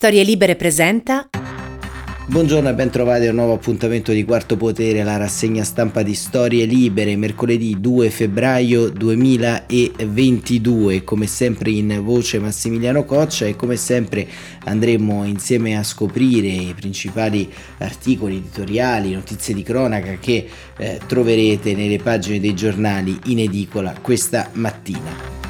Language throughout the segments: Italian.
Storie Libere presenta. Buongiorno e ben trovati a un nuovo appuntamento di Quarto Potere, la rassegna stampa di Storie Libere, mercoledì 2 febbraio 2022. Come sempre in voce Massimiliano Coccia e come sempre andremo insieme a scoprire i principali articoli editoriali, notizie di cronaca che eh, troverete nelle pagine dei giornali in edicola questa mattina.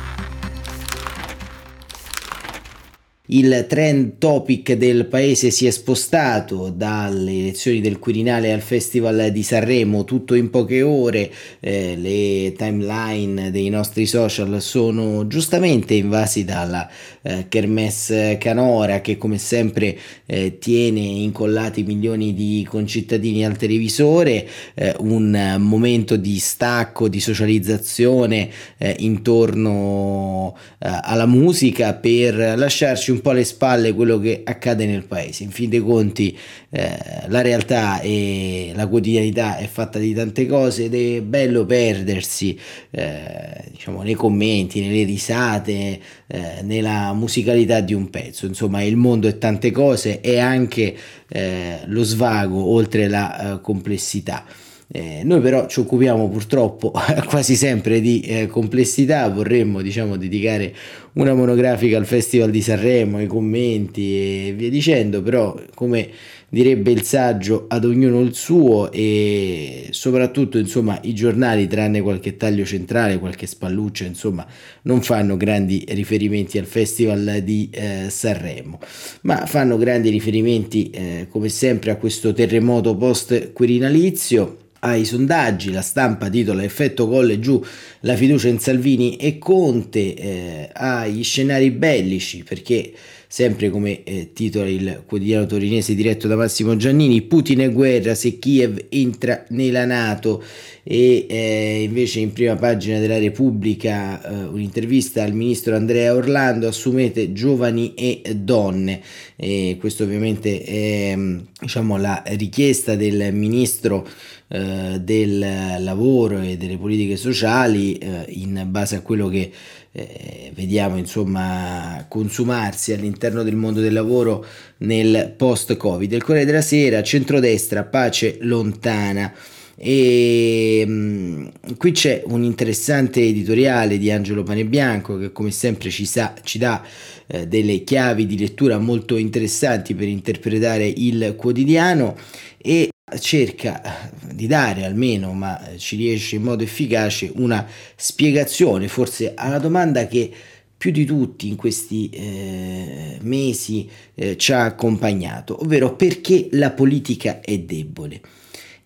Il trend topic del paese si è spostato dalle elezioni del Quirinale al Festival di Sanremo, tutto in poche ore, eh, le timeline dei nostri social sono giustamente invasi dalla eh, Kermesse Canora che come sempre eh, tiene incollati milioni di concittadini al televisore, eh, un momento di stacco, di socializzazione eh, intorno eh, alla musica per lasciarci un po' alle spalle quello che accade nel paese. In fin dei conti eh, la realtà e la quotidianità è fatta di tante cose ed è bello perdersi eh, diciamo, nei commenti, nelle risate, eh, nella musicalità di un pezzo. Insomma, il mondo è tante cose e anche eh, lo svago oltre la eh, complessità. Eh, noi però ci occupiamo purtroppo quasi sempre di eh, complessità, vorremmo diciamo dedicare una monografica al Festival di Sanremo, ai commenti e via dicendo, però come direbbe il saggio ad ognuno il suo e soprattutto insomma i giornali tranne qualche taglio centrale, qualche spalluccia insomma non fanno grandi riferimenti al Festival di eh, Sanremo, ma fanno grandi riferimenti eh, come sempre a questo terremoto post quirinalizio ai sondaggi, la stampa titola effetto colle giù la fiducia in Salvini e Conte, eh, agli scenari bellici perché sempre come eh, titola il quotidiano torinese diretto da Massimo Giannini, Putin è guerra se Kiev entra nella Nato. E eh, invece in prima pagina della Repubblica eh, un'intervista al ministro Andrea Orlando, assumete giovani e donne, e questo ovviamente è diciamo, la richiesta del ministro eh, del lavoro e delle politiche sociali eh, in base a quello che eh, vediamo insomma consumarsi all'interno del mondo del lavoro nel post covid il Corriere della Sera centrodestra pace lontana. E mh, mm, qui c'è un interessante editoriale di Angelo Panebianco che come sempre ci, sa, ci dà eh, delle chiavi di lettura molto interessanti per interpretare il quotidiano. E cerca di dare almeno, ma ci riesce in modo efficace, una spiegazione forse alla domanda che più di tutti in questi eh, mesi eh, ci ha accompagnato, ovvero perché la politica è debole.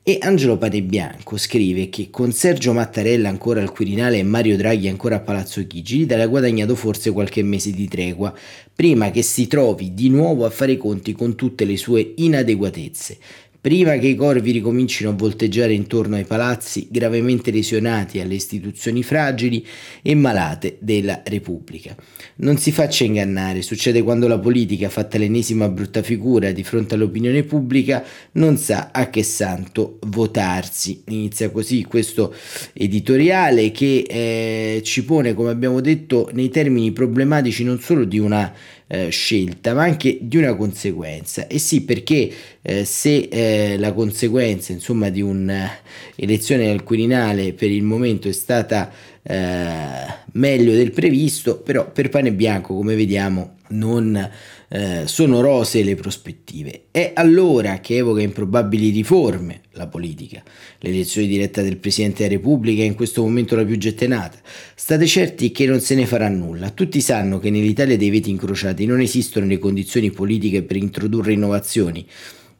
E Angelo Panebianco scrive che con Sergio Mattarella ancora al Quirinale e Mario Draghi ancora a Palazzo Chigi, l'Italia ha guadagnato forse qualche mese di tregua, prima che si trovi di nuovo a fare i conti con tutte le sue inadeguatezze prima che i corvi ricomincino a volteggiare intorno ai palazzi gravemente lesionati alle istituzioni fragili e malate della Repubblica. Non si faccia ingannare, succede quando la politica, fatta l'ennesima brutta figura di fronte all'opinione pubblica, non sa a che santo votarsi. Inizia così questo editoriale che eh, ci pone, come abbiamo detto, nei termini problematici non solo di una eh, scelta, ma anche di una conseguenza. E sì, perché eh, se eh, la conseguenza insomma, di un'elezione al Quirinale per il momento è stata eh, meglio del previsto, però per pane bianco, come vediamo, non eh, sono rose le prospettive. È allora che evoca improbabili riforme la politica. L'elezione diretta del Presidente della Repubblica è in questo momento la più gettenata. State certi che non se ne farà nulla. Tutti sanno che nell'Italia dei veti incrociati non esistono le condizioni politiche per introdurre innovazioni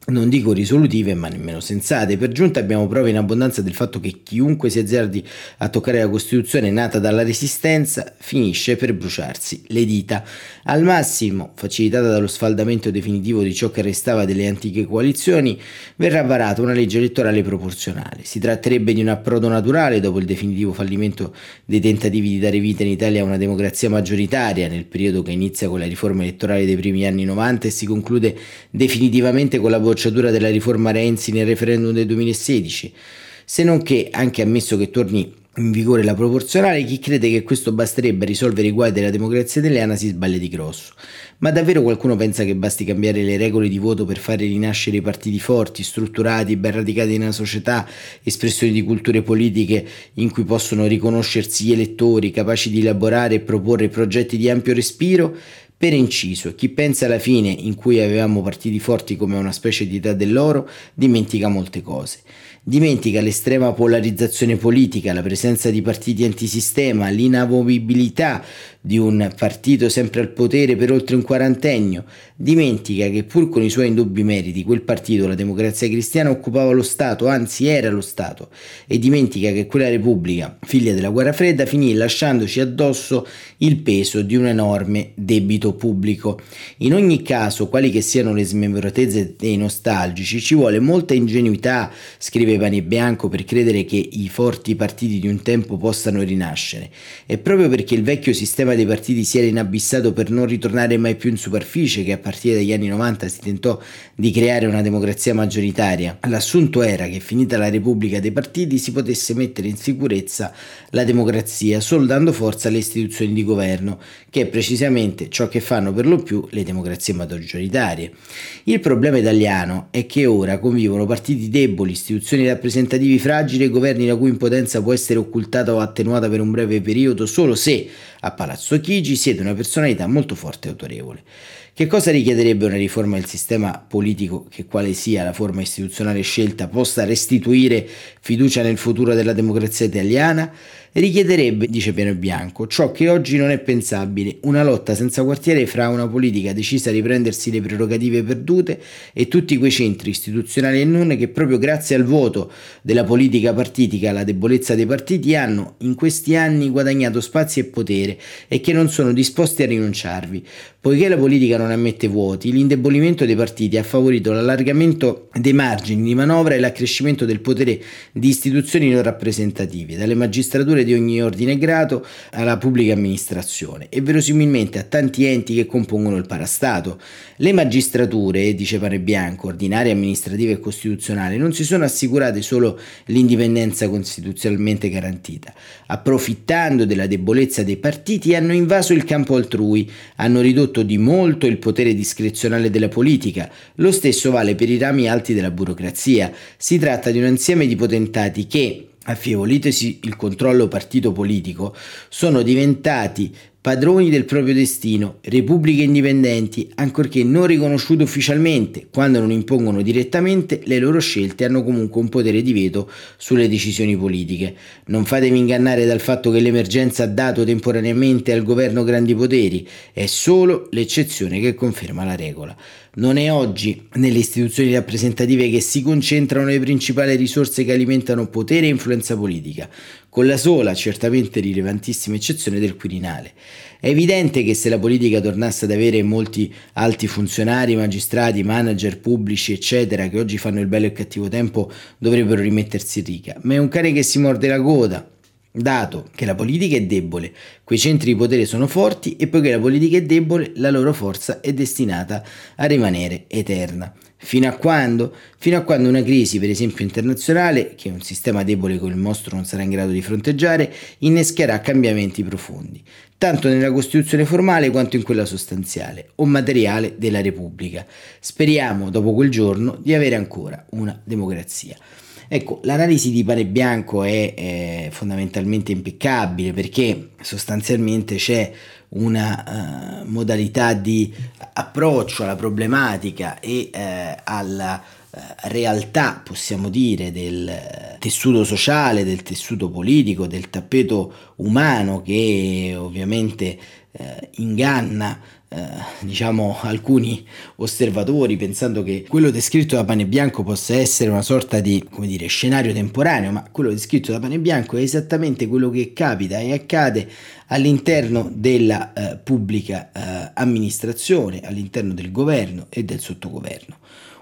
non dico risolutive ma nemmeno sensate. Per giunta abbiamo prove in abbondanza del fatto che chiunque si azzardi a toccare la Costituzione nata dalla Resistenza finisce per bruciarsi le dita. Al massimo, facilitata dallo sfaldamento definitivo di ciò che restava delle antiche coalizioni, verrà varata una legge elettorale proporzionale. Si tratterebbe di un approdo naturale dopo il definitivo fallimento dei tentativi di dare vita in Italia a una democrazia maggioritaria nel periodo che inizia con la riforma elettorale dei primi anni 90 e si conclude definitivamente con la bocciatura della riforma Renzi nel referendum del 2016, se non che, anche ammesso che torni in vigore la proporzionale, chi crede che questo basterebbe a risolvere i guai della democrazia italiana si sbaglia di grosso. Ma davvero qualcuno pensa che basti cambiare le regole di voto per fare rinascere i partiti forti, strutturati, ben radicati nella società, espressioni di culture politiche in cui possono riconoscersi gli elettori, capaci di elaborare e proporre progetti di ampio respiro? Per inciso, chi pensa alla fine in cui avevamo partiti forti come una specie di età dell'oro, dimentica molte cose. Dimentica l'estrema polarizzazione politica, la presenza di partiti antisistema, l'inamovibilità di un partito sempre al potere per oltre un quarantennio. Dimentica che pur con i suoi indubbi meriti quel partito, la democrazia cristiana, occupava lo Stato, anzi era lo Stato. E dimentica che quella Repubblica, figlia della guerra fredda, finì lasciandoci addosso il peso di un enorme debito pubblico. In ogni caso, quali che siano le smemoratezze dei nostalgici, ci vuole molta ingenuità, scrive Pani Bianco, per credere che i forti partiti di un tempo possano rinascere. E proprio perché il vecchio sistema dei partiti si era inabissato per non ritornare mai più in superficie, che a partire dagli anni 90 si tentò di creare una democrazia maggioritaria, l'assunto era che finita la Repubblica dei partiti si potesse mettere in sicurezza la democrazia solo dando forza alle istituzioni di governo, che è precisamente ciò che fanno per lo più le democrazie maggioritarie. Il problema italiano è che ora convivono partiti deboli, istituzioni rappresentativi fragili e governi la cui impotenza può essere occultata o attenuata per un breve periodo solo se a Palazzo Chigi siede una personalità molto forte e autorevole. Che cosa richiederebbe una riforma del sistema politico che quale sia la forma istituzionale scelta possa restituire fiducia nel futuro della democrazia italiana? Richiederebbe, dice Piano Bianco, ciò che oggi non è pensabile, una lotta senza quartiere fra una politica decisa a riprendersi le prerogative perdute e tutti quei centri istituzionali e non che proprio grazie al voto della politica partitica, alla debolezza dei partiti, hanno in questi anni guadagnato spazi e potere e che non sono disposti a rinunciarvi. Poiché la politica non ammette vuoti, l'indebolimento dei partiti ha favorito l'allargamento dei margini di manovra e l'accrescimento del potere di istituzioni non rappresentative, dalle magistrature di ogni ordine e grado alla pubblica amministrazione e verosimilmente a tanti enti che compongono il parastato. Le magistrature, dice Pane Bianco, ordinaria, amministrativa e costituzionale, non si sono assicurate solo l'indipendenza costituzionalmente garantita. Approfittando della debolezza dei partiti hanno invaso il campo altrui, hanno ridotto di molto il potere discrezionale della politica. Lo stesso vale per i rami alti della burocrazia. Si tratta di un insieme di potentati che, affievolitesi il controllo partito politico, sono diventati padroni del proprio destino, repubbliche indipendenti, ancorché non riconosciute ufficialmente, quando non impongono direttamente, le loro scelte hanno comunque un potere di veto sulle decisioni politiche. Non fatevi ingannare dal fatto che l'emergenza ha dato temporaneamente al governo grandi poteri, è solo l'eccezione che conferma la regola. Non è oggi nelle istituzioni rappresentative che si concentrano le principali risorse che alimentano potere e influenza politica, con la sola, certamente rilevantissima eccezione del Quirinale. È evidente che se la politica tornasse ad avere molti alti funzionari, magistrati, manager pubblici, eccetera, che oggi fanno il bello e il cattivo tempo, dovrebbero rimettersi in riga, ma è un cane che si morde la coda, dato che la politica è debole, quei centri di potere sono forti e poiché la politica è debole, la loro forza è destinata a rimanere eterna. Fino a quando? Fino a quando una crisi, per esempio internazionale, che un sistema debole come il nostro non sarà in grado di fronteggiare, innescherà cambiamenti profondi, tanto nella Costituzione formale quanto in quella sostanziale o materiale della Repubblica. Speriamo, dopo quel giorno, di avere ancora una democrazia. Ecco, l'analisi di Pane Bianco è, è fondamentalmente impeccabile perché sostanzialmente c'è una uh, modalità di approccio alla problematica e uh, alla uh, realtà, possiamo dire, del tessuto sociale, del tessuto politico, del tappeto umano che ovviamente inganna diciamo alcuni osservatori pensando che quello descritto da Pane Bianco possa essere una sorta di come dire, scenario temporaneo, ma quello descritto da Pane Bianco è esattamente quello che capita e accade all'interno della eh, pubblica eh, amministrazione, all'interno del governo e del sottogoverno.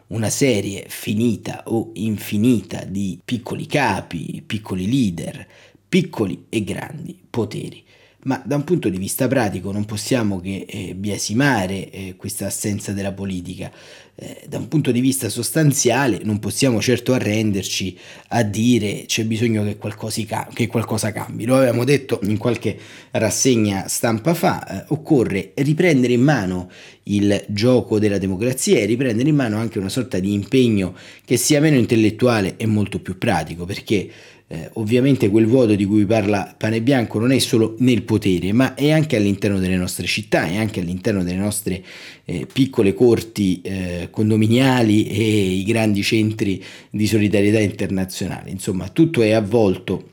Una serie finita o infinita di piccoli capi, piccoli leader, piccoli e grandi poteri ma da un punto di vista pratico non possiamo che eh, biasimare eh, questa assenza della politica. Eh, da un punto di vista sostanziale non possiamo certo arrenderci a dire c'è bisogno che qualcosa, che qualcosa cambi. Lo avevamo detto in qualche rassegna stampa fa, eh, occorre riprendere in mano il gioco della democrazia e riprendere in mano anche una sorta di impegno che sia meno intellettuale e molto più pratico, perché eh, ovviamente quel vuoto di cui parla Pane Bianco non è solo nel potere, ma è anche all'interno delle nostre città, è anche all'interno delle nostre eh, piccole corti eh, condominiali e i grandi centri di solidarietà internazionale. Insomma, tutto è avvolto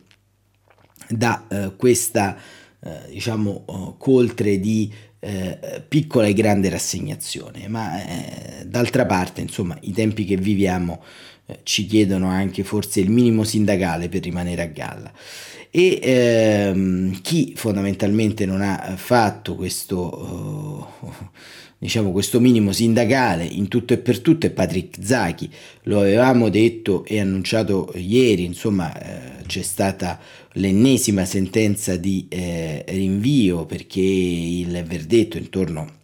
da eh, questa eh, diciamo oh, coltre di eh, piccola e grande rassegnazione, ma eh, d'altra parte, insomma, i tempi che viviamo eh, ci chiedono anche forse il minimo sindacale per rimanere a galla. E ehm, chi fondamentalmente non ha fatto questo, uh, diciamo, questo minimo sindacale in tutto e per tutto è Patrick Zachi. Lo avevamo detto e annunciato ieri, insomma, eh, c'è stata l'ennesima sentenza di eh, rinvio perché il verdetto intorno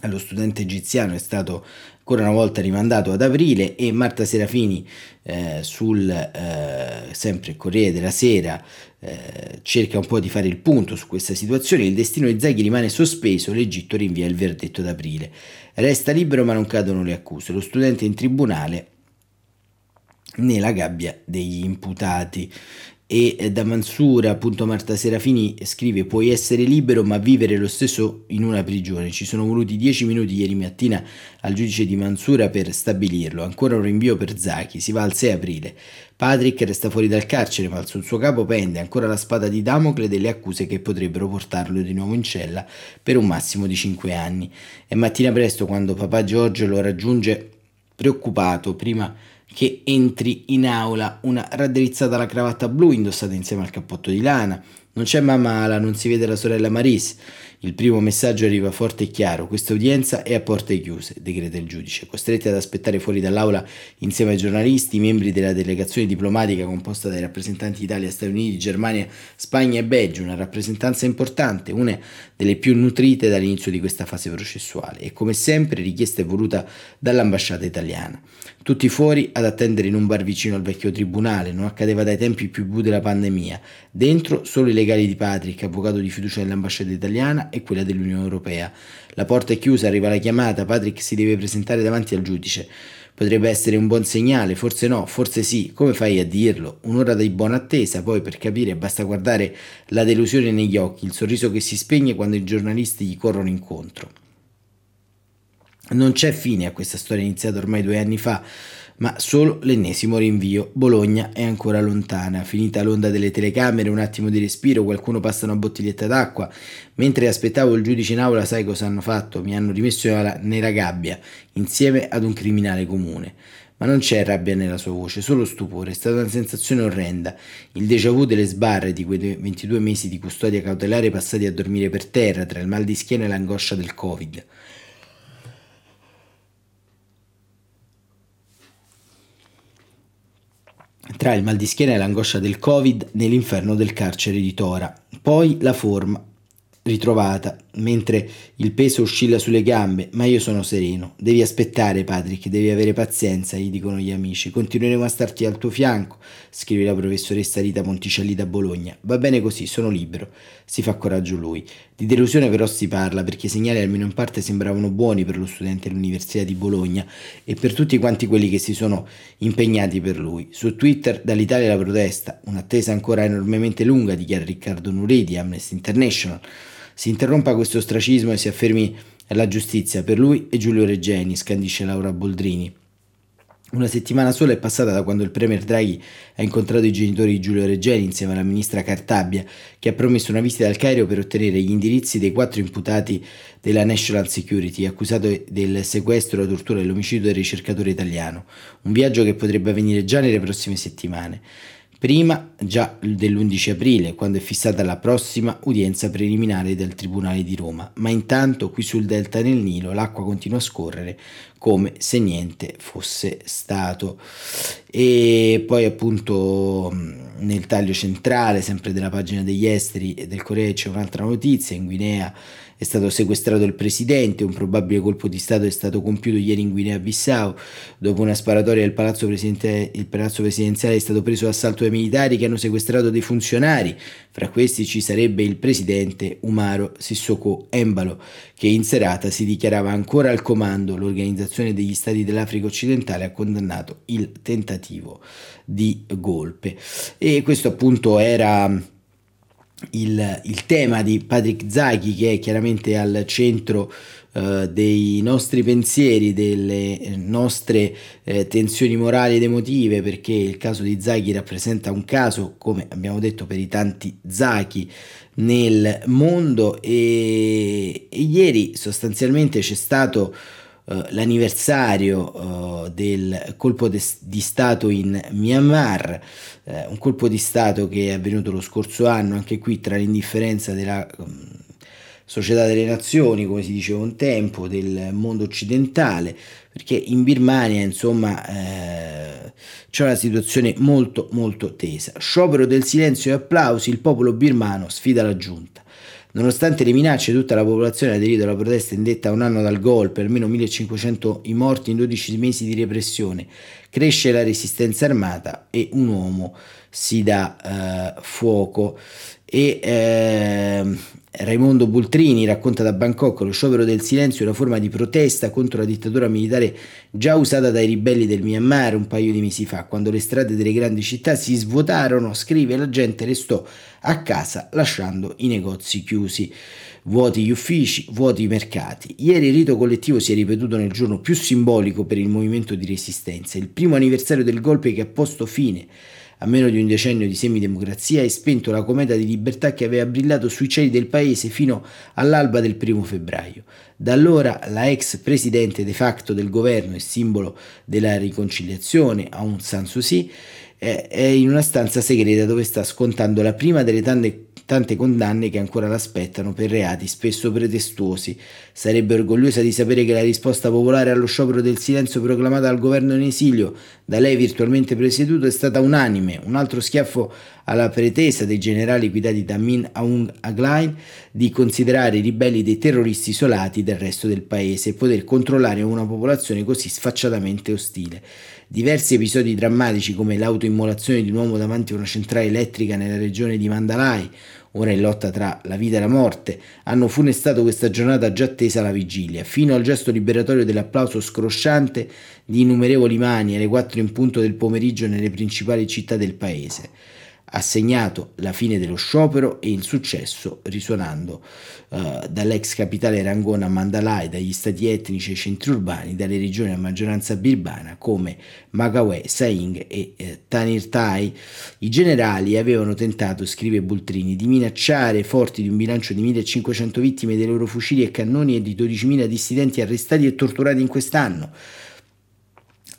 allo studente egiziano è stato ancora una volta rimandato ad aprile e Marta Serafini eh, sul eh, sempre Corriere della Sera eh, cerca un po' di fare il punto su questa situazione. Il destino di Zaghi rimane sospeso, l'Egitto rinvia il verdetto d'aprile. Resta libero ma non cadono le accuse. Lo studente in tribunale nella gabbia degli imputati e da Mansura appunto Marta Serafini scrive puoi essere libero ma vivere lo stesso in una prigione. Ci sono voluti dieci minuti ieri mattina al giudice di Mansura per stabilirlo. Ancora un rinvio per Zachi si va al 6 aprile. Patrick resta fuori dal carcere ma sul suo capo pende ancora la spada di Damocle delle accuse che potrebbero portarlo di nuovo in cella per un massimo di 5 anni. È mattina presto quando papà Giorgio lo raggiunge preoccupato. Prima che entri in aula una raddrizzata alla cravatta blu indossata insieme al cappotto di lana. Non c'è mamma Ala, non si vede la sorella Maris. Il primo messaggio arriva forte e chiaro. Questa udienza è a porte chiuse, decreta il giudice. Costretti ad aspettare fuori dall'aula insieme ai giornalisti, i membri della delegazione diplomatica composta dai rappresentanti d'Italia, Stati Uniti, Germania, Spagna e Belgio, una rappresentanza importante, una delle più nutrite dall'inizio di questa fase processuale e come sempre richiesta e voluta dall'ambasciata italiana. Tutti fuori ad attendere in un bar vicino al vecchio tribunale, non accadeva dai tempi più bui della pandemia. Dentro solo i legali di Patrick, avvocato di fiducia dell'ambasciata italiana e quella dell'Unione Europea. La porta è chiusa, arriva la chiamata, Patrick si deve presentare davanti al giudice. Potrebbe essere un buon segnale, forse no, forse sì, come fai a dirlo? Un'ora di buona attesa, poi per capire basta guardare la delusione negli occhi, il sorriso che si spegne quando i giornalisti gli corrono incontro. Non c'è fine a questa storia iniziata ormai due anni fa, ma solo l'ennesimo rinvio. Bologna è ancora lontana. Finita l'onda delle telecamere, un attimo di respiro, qualcuno passa una bottiglietta d'acqua. Mentre aspettavo il giudice in aula, sai cosa hanno fatto? Mi hanno rimesso nella gabbia, insieme ad un criminale comune. Ma non c'è rabbia nella sua voce, solo stupore. È stata una sensazione orrenda. Il déjà vu delle sbarre di quei 22 mesi di custodia cautelare passati a dormire per terra tra il mal di schiena e l'angoscia del Covid. Tra il mal di schiena e l'angoscia del Covid nell'inferno del carcere di Tora. Poi la forma, ritrovata, mentre il peso oscilla sulle gambe, ma io sono sereno. Devi aspettare, Patrick, devi avere pazienza, gli dicono gli amici. Continueremo a starti al tuo fianco, scrive la professoressa Rita Ponticelli da Bologna. Va bene così, sono libero. Si fa coraggio lui. Di delusione però si parla, perché i segnali almeno in parte sembravano buoni per lo studente dell'Università di Bologna e per tutti quanti quelli che si sono impegnati per lui. Su Twitter dall'Italia la protesta, un'attesa ancora enormemente lunga, dichiara Riccardo Nuredi, Amnesty International si interrompa questo ostracismo e si affermi la giustizia per lui e Giulio Reggeni, scandisce Laura Boldrini. Una settimana sola è passata da quando il Premier Draghi ha incontrato i genitori di Giulio Reggeni insieme alla ministra Cartabia, che ha promesso una visita al Cairo per ottenere gli indirizzi dei quattro imputati della National Security, accusato del sequestro, la tortura e l'omicidio del ricercatore italiano. Un viaggio che potrebbe avvenire già nelle prossime settimane prima già dell'11 aprile, quando è fissata la prossima udienza preliminare del Tribunale di Roma, ma intanto qui sul delta del Nilo l'acqua continua a scorrere come se niente fosse stato. E poi appunto nel taglio centrale, sempre della pagina degli esteri del Corea, c'è un'altra notizia. In Guinea è stato sequestrato il presidente, un probabile colpo di Stato è stato compiuto ieri in Guinea-Bissau. Dopo una sparatoria il palazzo, il palazzo presidenziale è stato preso d'assalto dai militari che hanno sequestrato dei funzionari. Fra questi ci sarebbe il presidente Umaro Sissoko Embalo, che in serata si dichiarava ancora al comando. L'Organizzazione degli Stati dell'Africa occidentale ha condannato il tentativo di golpe. E questo appunto era il, il tema di Patrick Zaghi che è chiaramente al centro Uh, dei nostri pensieri, delle nostre eh, tensioni morali ed emotive, perché il caso di Zaghi rappresenta un caso, come abbiamo detto, per i tanti Zaghi nel mondo. E, e ieri sostanzialmente c'è stato uh, l'anniversario del colpo de- di Stato in Myanmar eh, un colpo di Stato che è avvenuto lo scorso anno, anche qui tra l'indifferenza della um, società delle nazioni, come si diceva un tempo, del mondo occidentale, perché in Birmania insomma eh, c'è una situazione molto molto tesa. Sciopero del silenzio e applausi, il popolo birmano sfida la giunta. Nonostante le minacce, tutta la popolazione ha aderito alla protesta indetta un anno dal golpe, almeno 1500 i morti in 12 mesi di repressione. Cresce la resistenza armata e un uomo si dà uh, fuoco. E uh, Raimondo Bultrini racconta da Bangkok lo sciopero del silenzio, una forma di protesta contro la dittatura militare già usata dai ribelli del Myanmar un paio di mesi fa, quando le strade delle grandi città si svuotarono, scrive la gente restò a casa lasciando i negozi chiusi. Vuoti gli uffici, vuoti i mercati. Ieri il rito collettivo si è ripetuto nel giorno più simbolico per il movimento di resistenza, il primo anniversario del golpe che ha posto fine a meno di un decennio di semidemocrazia, e spento la cometa di libertà che aveva brillato sui cieli del paese fino all'alba del primo febbraio. Da allora la ex presidente de facto del governo e simbolo della riconciliazione, Aung San Suu Kyi, è in una stanza segreta dove sta scontando la prima delle tante tante condanne che ancora l'aspettano per reati spesso pretestuosi. Sarebbe orgogliosa di sapere che la risposta popolare allo sciopero del silenzio proclamata dal governo in esilio, da lei virtualmente presieduto, è stata unanime, un altro schiaffo alla pretesa dei generali guidati da Min Aung Aglain di considerare i ribelli dei terroristi isolati del resto del paese e poter controllare una popolazione così sfacciatamente ostile. Diversi episodi drammatici come l'autoimmolazione di un uomo davanti a una centrale elettrica nella regione di Mandalay, ora in lotta tra la vita e la morte, hanno funestato questa giornata già attesa alla vigilia, fino al gesto liberatorio dell'applauso scrosciante di innumerevoli mani alle 4 in punto del pomeriggio nelle principali città del paese ha segnato la fine dello sciopero e il successo risuonando uh, dall'ex capitale Rangona a Mandalay, dagli stati etnici e centri urbani, dalle regioni a maggioranza birbana come Magawe, Saing e eh, Tanirtai. I generali avevano tentato, scrive Bultrini, di minacciare forti di un bilancio di 1500 vittime dei loro fucili e cannoni e di 12.000 dissidenti arrestati e torturati in quest'anno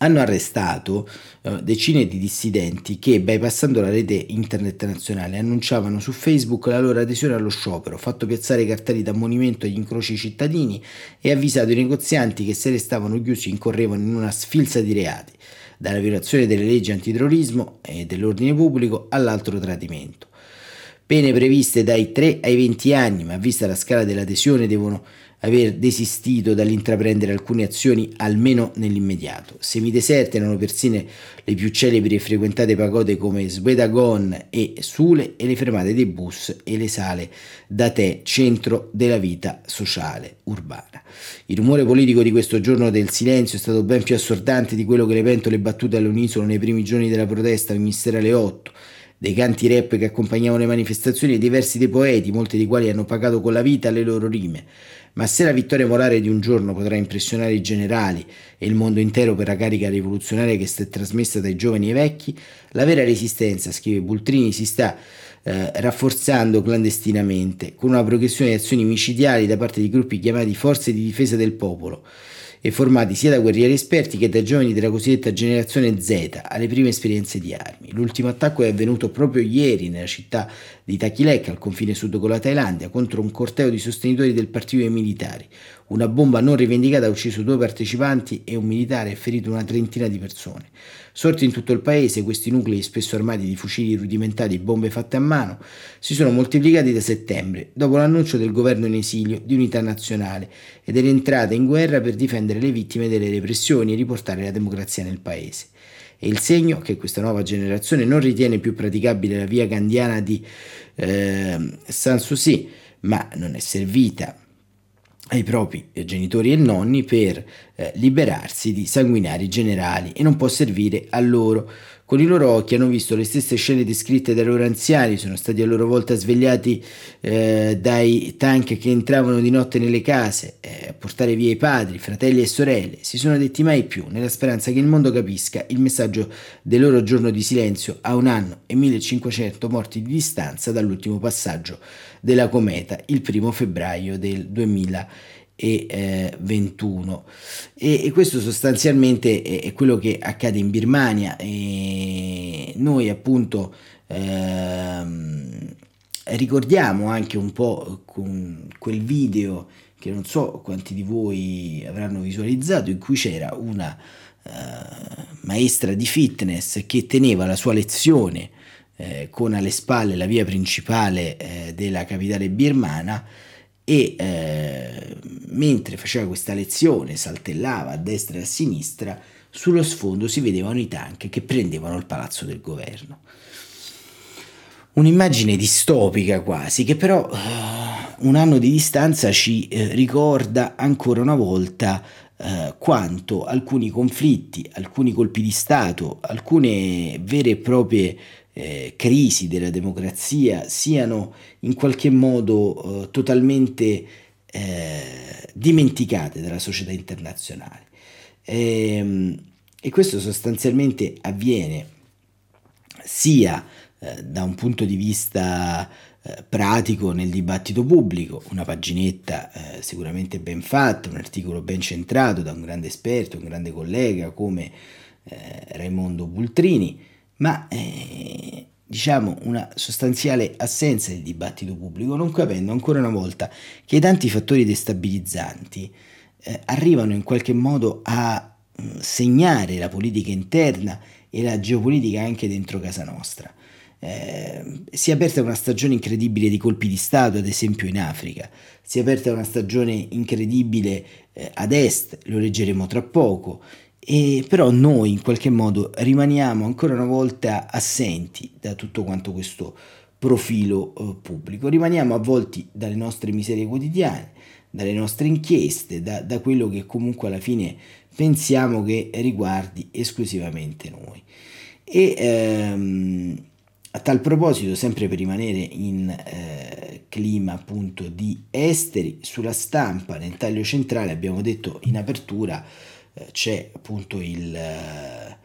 hanno arrestato uh, decine di dissidenti che, bypassando la rete internet nazionale, annunciavano su Facebook la loro adesione allo sciopero, fatto piazzare cartelli d'ammonimento agli incroci cittadini e avvisato i negozianti che se restavano chiusi incorrevano in una sfilza di reati, dalla violazione delle leggi antiterrorismo e dell'ordine pubblico all'altro tradimento. Pene previste dai 3 ai 20 anni, ma vista la scala dell'adesione devono aver desistito dall'intraprendere alcune azioni almeno nell'immediato. Semideserte erano persino le più celebri e frequentate pagode come Svedagon e Sule e le fermate dei bus e le sale da tè, centro della vita sociale urbana. Il rumore politico di questo giorno del silenzio è stato ben più assordante di quello che le pentole battute all'unisono nei primi giorni della protesta ogni sera alle 8 dei canti rap che accompagnavano le manifestazioni e diversi dei poeti, molti dei quali hanno pagato con la vita le loro rime. Ma se la vittoria morale di un giorno potrà impressionare i generali e il mondo intero per la carica rivoluzionaria che sta trasmessa dai giovani ai vecchi, la vera resistenza, scrive Bultrini, si sta eh, rafforzando clandestinamente, con una progressione di azioni micidiali da parte di gruppi chiamati forze di difesa del popolo e formati sia da guerrieri esperti che da giovani della cosiddetta generazione Z alle prime esperienze di armi. L'ultimo attacco è avvenuto proprio ieri nella città di Takilek, al confine sud con la Thailandia, contro un corteo di sostenitori del partito dei militari. Una bomba non rivendicata ha ucciso due partecipanti e un militare e ferito una trentina di persone. Sorti in tutto il paese, questi nuclei, spesso armati di fucili rudimentali e bombe fatte a mano, si sono moltiplicati da settembre, dopo l'annuncio del governo in esilio di unità nazionale e dell'entrata in guerra per difendere le vittime delle repressioni e riportare la democrazia nel paese. È il segno che questa nuova generazione non ritiene più praticabile la via gandiana di eh, Sanssouci, ma non è servita ai propri genitori e nonni per eh, liberarsi di sanguinari generali e non può servire a loro. Con i loro occhi hanno visto le stesse scene descritte dai loro anziani, sono stati a loro volta svegliati eh, dai tank che entravano di notte nelle case eh, a portare via i padri, fratelli e sorelle. Si sono detti mai più, nella speranza che il mondo capisca il messaggio del loro giorno di silenzio a un anno e 1500 morti di distanza dall'ultimo passaggio della cometa il primo febbraio del 2021 e, e questo sostanzialmente è, è, quello che accade in Birmania. E noi appunto ehm, ricordiamo anche un po' con quel video che non so quanti di voi avranno visualizzato in cui c'era una uh, maestra di fitness che teneva la sua lezione eh, con alle spalle la via principale eh, della capitale birmana e eh, mentre faceva questa lezione saltellava a destra e a sinistra, sullo sfondo si vedevano i tank che prendevano il palazzo del governo. Un'immagine distopica quasi, che però uh, un anno di distanza ci uh, ricorda ancora una volta uh, quanto alcuni conflitti, alcuni colpi di Stato, alcune vere e proprie eh, crisi della democrazia siano in qualche modo eh, totalmente eh, dimenticate dalla società internazionale. E, ehm, e questo sostanzialmente avviene sia eh, da un punto di vista eh, pratico nel dibattito pubblico, una paginetta eh, sicuramente ben fatta, un articolo ben centrato da un grande esperto, un grande collega come eh, Raimondo Bultrini, ma eh, diciamo una sostanziale assenza del dibattito pubblico, non capendo ancora una volta che i tanti fattori destabilizzanti eh, arrivano in qualche modo a mh, mm, segnare la politica interna e la geopolitica anche dentro casa nostra. Eh, si è aperta una stagione incredibile di colpi di Stato, ad esempio in Africa, si è aperta una stagione incredibile eh, ad est, lo leggeremo tra poco, e però noi in qualche modo rimaniamo ancora una volta assenti da tutto quanto questo profilo eh, pubblico, rimaniamo avvolti dalle nostre miserie quotidiane, dalle nostre inchieste, da, da, quello che comunque alla fine pensiamo che riguardi esclusivamente noi. E ehm, a tal proposito, sempre per rimanere in eh, clima appunto di esteri, sulla stampa nel taglio centrale abbiamo detto in apertura c'è appunto il, eh,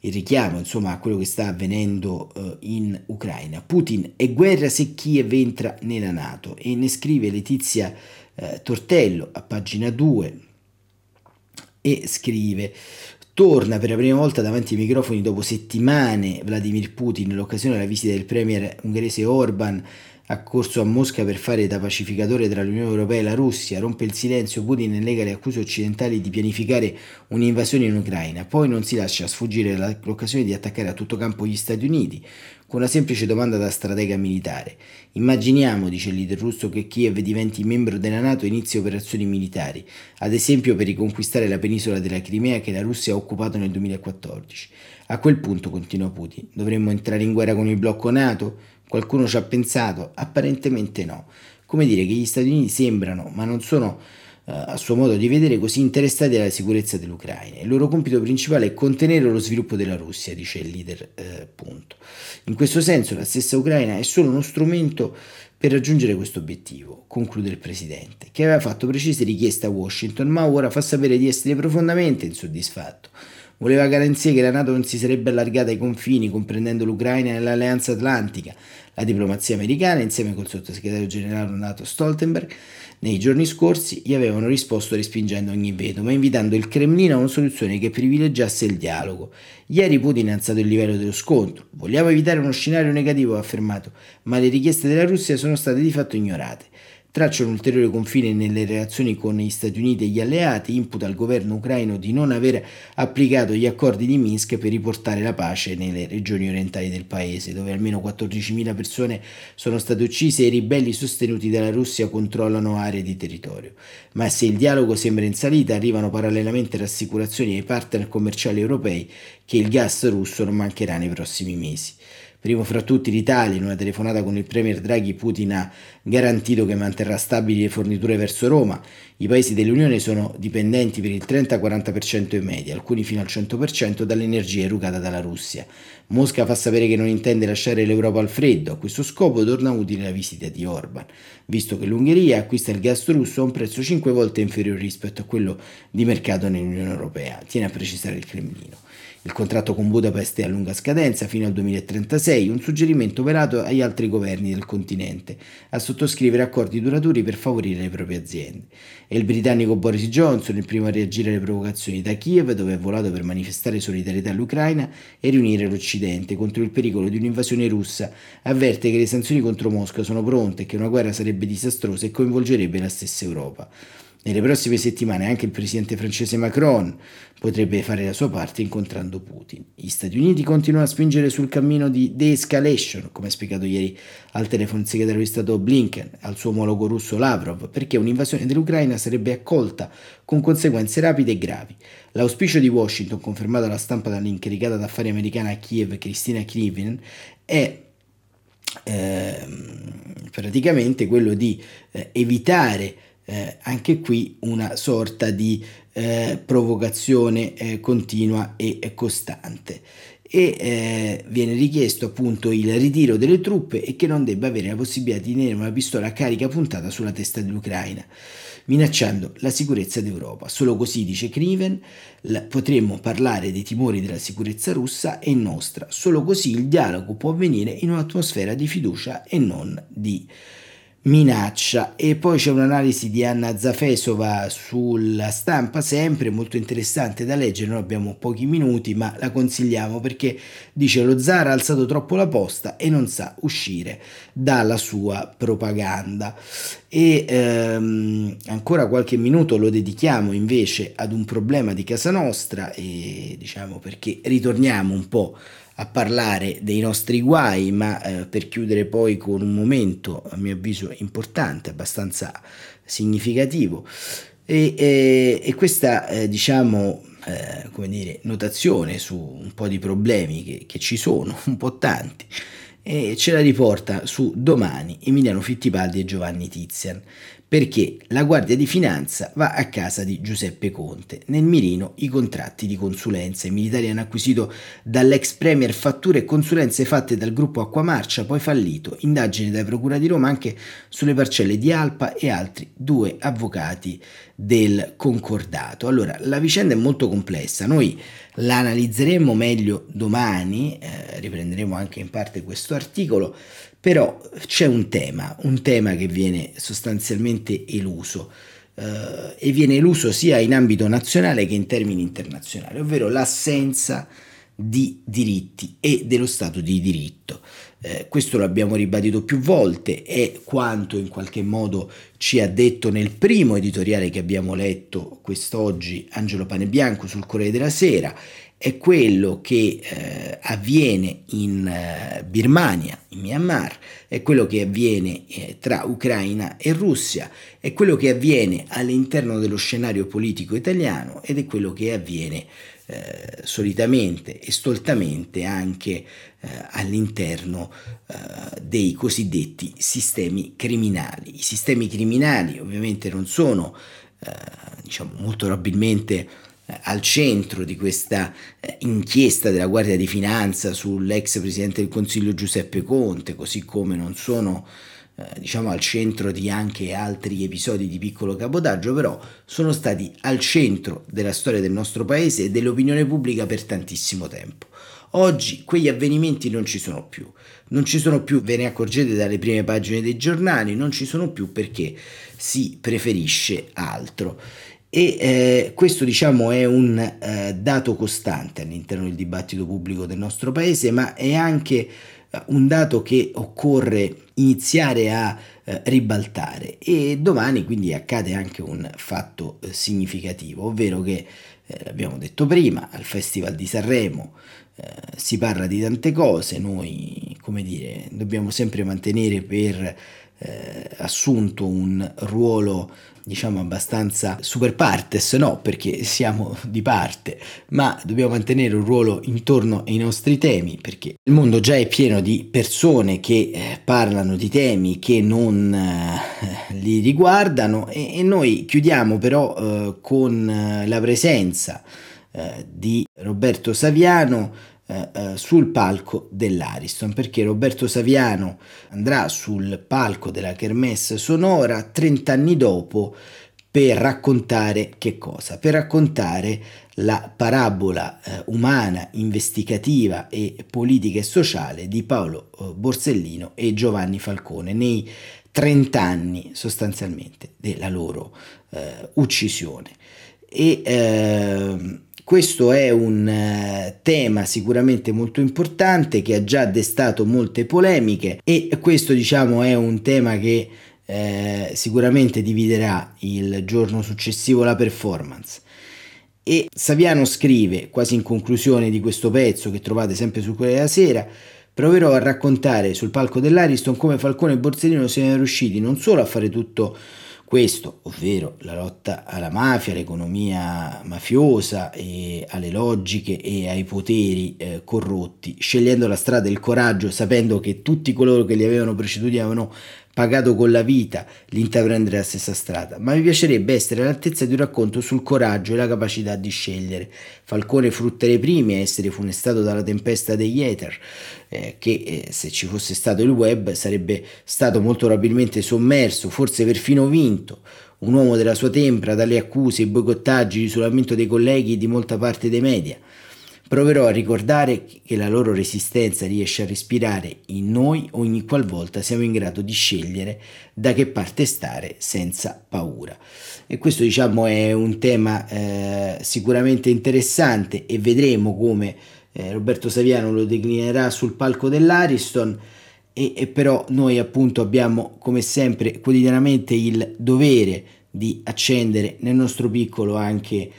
il, richiamo insomma, a quello che sta avvenendo eh, in Ucraina. Putin è guerra se Kiev entra nella Nato e ne scrive Letizia Tortello a pagina 2 e scrive torna per la prima volta davanti ai microfoni dopo settimane Vladimir Putin l'occasione della visita del premier ungherese Orban accorso a Mosca per fare da pacificatore tra l'Unione Europea e la Russia, rompe il silenzio, Putin nega le accuse occidentali di pianificare un'invasione in Ucraina, poi non si lascia sfuggire l'occasione di attaccare a tutto campo gli Stati Uniti, con una semplice domanda da stratega militare. Immaginiamo, dice il leader russo, che Kiev diventi membro della Nato e inizi operazioni militari, ad esempio per riconquistare la penisola della Crimea che la Russia ha occupato nel 2014. A quel punto, continua Putin, dovremmo entrare in guerra con il blocco Nato? Qualcuno ci ha pensato? Apparentemente no. Come dire che gli Stati Uniti sembrano, ma non sono eh, a suo modo di vedere così interessati alla sicurezza dell'Ucraina. Il loro compito principale è contenere lo sviluppo della Russia, dice il leader. Eh, punto. In questo senso la stessa Ucraina è solo uno strumento per raggiungere questo obiettivo, conclude il presidente, che aveva fatto precise richieste a Washington, ma ora fa sapere di essere profondamente insoddisfatto voleva garanzie che la Nato non si sarebbe allargata ai confini, comprendendo l'Ucraina e l'Alleanza Atlantica. La diplomazia americana, insieme col sottosegretario generale NATO Stoltenberg, nei giorni scorsi gli avevano risposto respingendo ogni veto, ma invitando il Cremlino a una soluzione che privilegiasse il dialogo. Ieri Putin ha alzato il livello dello scontro. Vogliamo evitare uno scenario negativo, ha affermato, ma le richieste della Russia sono state di fatto ignorate traccia un ulteriore confine nelle relazioni con gli Stati Uniti e gli alleati, imputa al governo ucraino di non aver applicato gli accordi di Minsk per riportare la pace nelle regioni orientali del paese, dove almeno 14.000 persone sono state uccise e i ribelli sostenuti dalla Russia controllano aree di territorio. Ma se il dialogo sembra in salita, arrivano parallelamente rassicurazioni ai partner commerciali europei che il gas russo non mancherà nei prossimi mesi. Primo fra tutti l'Italia, in una telefonata con il Premier Draghi, Putin ha garantito che manterrà stabili le forniture verso Roma. I paesi dell'Unione sono dipendenti per il 30-40% in media, alcuni fino al 100% dall'energia erogata dalla Russia. Mosca fa sapere che non intende lasciare l'Europa al freddo. A questo scopo torna utile la visita di Orban, visto che l'Ungheria acquista il gas russo a un prezzo 5 volte inferiore rispetto a quello di mercato nell'Unione Europea, tiene a precisare il Cremlino. Il contratto con Budapest è a lunga scadenza fino al 2036, un suggerimento operato agli altri governi del continente a sottoscrivere accordi duraturi per favorire le proprie aziende. È il britannico Boris Johnson il primo a reagire alle provocazioni da Kiev, dove è volato per manifestare solidarietà all'Ucraina e riunire l'Occidente contro il pericolo di un'invasione russa. Avverte che le sanzioni contro Mosca sono pronte e che una guerra sarebbe disastrosa e coinvolgerebbe la stessa Europa. Nelle prossime settimane anche il presidente francese Macron potrebbe fare la sua parte incontrando Putin. Gli Stati Uniti continuano a spingere sul cammino di de-escalation, come ha spiegato ieri al telefono il segretario di Stato Blinken, al suo omologo russo Lavrov, perché un'invasione dell'Ucraina sarebbe accolta con conseguenze rapide e gravi. L'auspicio di Washington, confermato alla stampa dall'incaricata d'affari americana a Kiev, Cristina Krivin, è eh, praticamente quello di eh, evitare eh, anche qui una sorta di eh, provocazione eh, continua e costante e eh, viene richiesto appunto il ritiro delle truppe e che non debba avere la possibilità di tenere una pistola a carica puntata sulla testa dell'Ucraina, minacciando la sicurezza d'Europa. Solo così, dice Kriven, potremmo parlare dei timori della sicurezza russa e nostra. Solo così il dialogo può avvenire in un'atmosfera di fiducia e non di minaccia. E poi c'è un'analisi di Anna Zafesova sulla stampa sempre molto interessante da leggere. Noi abbiamo pochi minuti ma la consigliamo perché dice lo zar ha alzato troppo la posta e non sa uscire dalla sua propaganda. E ehm, ancora qualche minuto lo dedichiamo invece ad un problema di casa nostra e diciamo perché ritorniamo un po' a parlare dei nostri guai, ma eh, per chiudere poi con un momento, a mio avviso, importante, abbastanza significativo. E, e, e questa, eh, diciamo, eh, come dire, notazione su un po' di problemi che, che ci sono, un po' tanti, e ce la riporta su domani Emiliano Fittipaldi e Giovanni Tizian perché la Guardia di Finanza va a casa di Giuseppe Conte. Nel mirino i contratti di consulenza. I militari hanno acquisito dall'ex premier fatture e consulenze fatte dal gruppo Acquamarcia, poi fallito. Indagini dai Procura di Roma anche sulle parcelle di Alpa e altri due avvocati del concordato. Allora, la vicenda è molto complessa. Noi la analizzeremo meglio domani, eh, riprenderemo anche in parte questo articolo però c'è un tema, un tema che viene sostanzialmente eluso eh, e viene eluso sia in ambito nazionale che in termini internazionali, ovvero l'assenza di diritti e dello Stato di diritto. Eh, questo l'abbiamo ribadito più volte, è quanto in qualche modo ci ha detto nel primo editoriale che abbiamo letto quest'oggi Angelo Panebianco sul Corriere della Sera è quello che eh, avviene in eh, Birmania, in Myanmar, è quello che avviene eh, tra Ucraina e Russia, è quello che avviene all'interno dello scenario politico italiano ed è quello che avviene eh, solitamente e stoltamente anche eh, all'interno eh, dei cosiddetti sistemi criminali. I sistemi criminali ovviamente non sono diciamo molto probabilmente al centro di questa eh, inchiesta della Guardia di Finanza sull'ex Presidente del Consiglio Giuseppe Conte, così come non sono eh, diciamo al centro di anche altri episodi di piccolo cabotaggio, però sono stati al centro della storia del nostro paese e dell'opinione pubblica per tantissimo tempo. Oggi quegli avvenimenti non ci sono più, non ci sono più, ve ne accorgete dalle prime pagine dei giornali, non ci sono più perché si preferisce altro. E eh, questo diciamo è un eh, dato costante all'interno del dibattito pubblico del nostro paese, ma è anche eh, un dato che occorre iniziare a eh, ribaltare. E domani quindi accade anche un fatto eh, significativo, ovvero che, eh, l'abbiamo detto prima, al Festival di Sanremo eh, si parla di tante cose, noi come dire dobbiamo sempre mantenere per eh, assunto un ruolo diciamo abbastanza super partes, no perché siamo di parte, ma dobbiamo mantenere un ruolo intorno ai nostri temi perché il mondo già è pieno di persone che eh, parlano di temi che non eh, li riguardano e, e, noi chiudiamo però eh, con eh, la presenza eh, di Roberto Saviano eh, eh, sul palco dell'Ariston perché Roberto Saviano andrà sul palco della Kermesse Sonora 30 anni dopo per raccontare che cosa? Per raccontare la parabola eh, umana, investigativa e politica e sociale di Paolo eh, Borsellino e Giovanni Falcone nei 30 anni sostanzialmente della loro eh, uccisione. E ehm, questo è un eh, tema sicuramente molto importante che ha già destato molte polemiche e questo diciamo è un tema che eh, sicuramente dividerà il giorno successivo la performance. E Saviano scrive, quasi in conclusione di questo pezzo che trovate sempre su Quella della Sera, proverò a raccontare sul palco dell'Ariston come Falcone e Borsellino siano riusciti non solo a fare tutto questo, ovvero la lotta alla mafia, all'economia mafiosa e alle logiche e ai poteri eh, corrotti, scegliendo la strada del coraggio, sapendo che tutti coloro che li avevano preceduti avevano pagato con la vita l'intraprendere la stessa strada, ma mi piacerebbe essere all'altezza di un racconto sul coraggio e la capacità di scegliere. Falcone frutta le prime a essere funestato dalla tempesta degli Ether, eh, che eh, se ci fosse stato il web sarebbe stato molto probabilmente sommerso, forse perfino vinto. Un uomo della sua tempra dalle accuse, i boicottaggi, l'isolamento dei colleghi e di molta parte dei media. Proverò a ricordare che la loro resistenza riesce a respirare in noi ogni qualvolta siamo in grado di scegliere da che parte stare senza paura. E questo diciamo è un tema eh, sicuramente interessante e vedremo come eh, Roberto Saviano lo declinerà sul palco dell'Ariston. E, e però noi appunto abbiamo come sempre quotidianamente il dovere di accendere nel nostro piccolo anche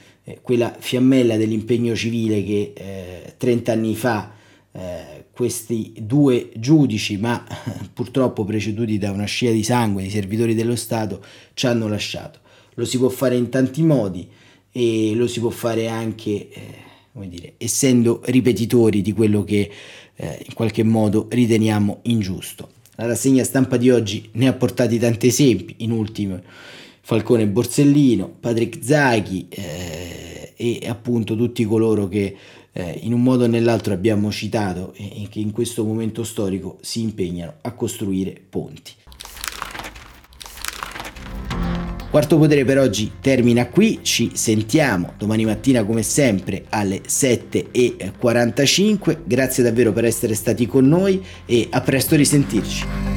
quella fiammella dell'impegno civile che eh, 30 anni fa eh, questi due giudici, ma purtroppo preceduti da una scia di sangue di servitori dello Stato, ci hanno lasciato. Lo si può fare in tanti modi e lo si può fare anche, eh, come dire, essendo ripetitori di quello che eh, in qualche modo riteniamo ingiusto. La rassegna stampa di oggi ne ha portati tanti esempi, in ultimo Falcone Borsellino, Patrick Zaghi eh, e appunto tutti coloro che eh, in un modo o nell'altro abbiamo citato e, che in questo momento storico si impegnano a costruire ponti. Quarto potere per oggi termina qui, ci sentiamo domani mattina come sempre alle 7.45, grazie davvero per essere stati con noi e a presto risentirci.